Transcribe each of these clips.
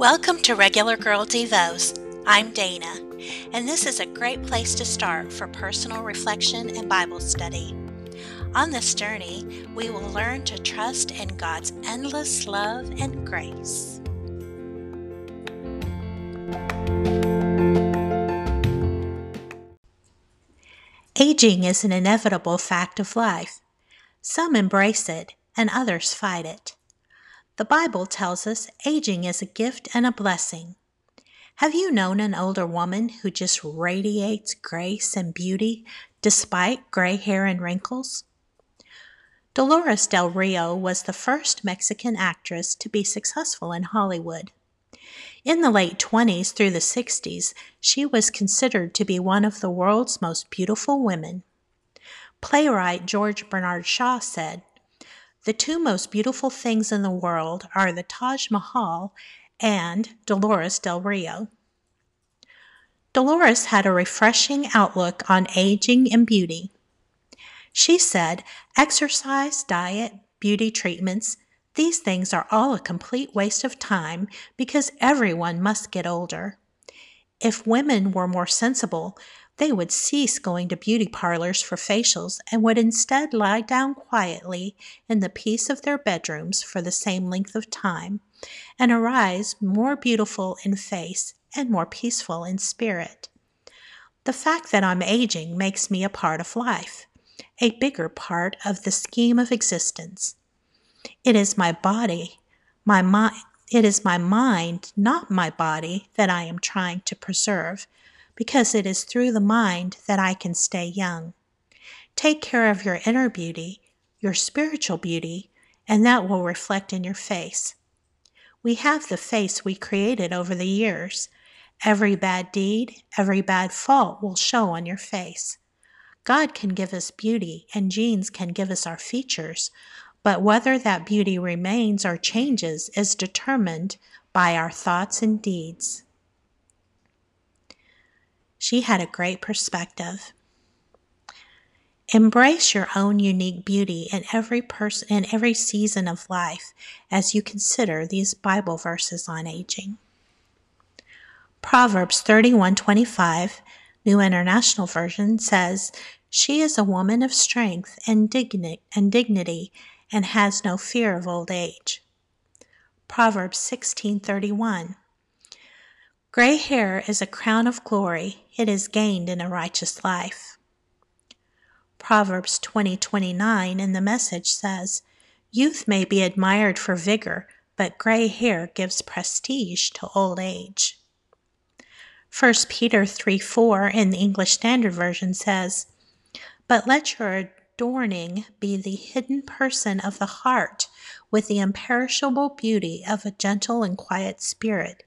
Welcome to Regular Girl Devos. I'm Dana, and this is a great place to start for personal reflection and Bible study. On this journey, we will learn to trust in God's endless love and grace. Aging is an inevitable fact of life. Some embrace it, and others fight it. The Bible tells us aging is a gift and a blessing. Have you known an older woman who just radiates grace and beauty despite gray hair and wrinkles? Dolores Del Rio was the first Mexican actress to be successful in Hollywood. In the late 20s through the 60s, she was considered to be one of the world's most beautiful women. Playwright George Bernard Shaw said, the two most beautiful things in the world are the Taj Mahal and Dolores Del Rio. Dolores had a refreshing outlook on aging and beauty. She said, exercise, diet, beauty treatments, these things are all a complete waste of time because everyone must get older. If women were more sensible, they would cease going to beauty parlors for facials and would instead lie down quietly in the peace of their bedrooms for the same length of time and arise more beautiful in face and more peaceful in spirit. The fact that I'm aging makes me a part of life, a bigger part of the scheme of existence. It is my body, my mind, it is my mind, not my body, that I am trying to preserve because it is through the mind that I can stay young. Take care of your inner beauty, your spiritual beauty, and that will reflect in your face. We have the face we created over the years. Every bad deed, every bad fault will show on your face. God can give us beauty, and genes can give us our features, but whether that beauty remains or changes is determined by our thoughts and deeds. She had a great perspective. Embrace your own unique beauty in every person in every season of life as you consider these Bible verses on aging. Proverbs 31:25, New International Version says, "She is a woman of strength and dignity and dignity and has no fear of old age." Proverbs 16:31 Gray hair is a crown of glory, it is gained in a righteous life. Proverbs 20:29 20, in the message says, Youth may be admired for vigor, but gray hair gives prestige to old age. 1 Peter 3 4 in the English Standard Version says, But let your adorning be the hidden person of the heart with the imperishable beauty of a gentle and quiet spirit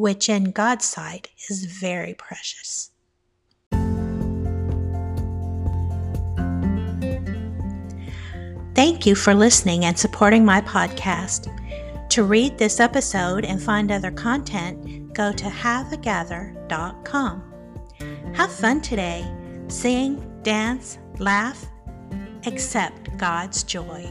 which in God's sight is very precious. Thank you for listening and supporting my podcast. To read this episode and find other content, go to haveagather.com. Have fun today. Sing, dance, laugh, accept God's joy.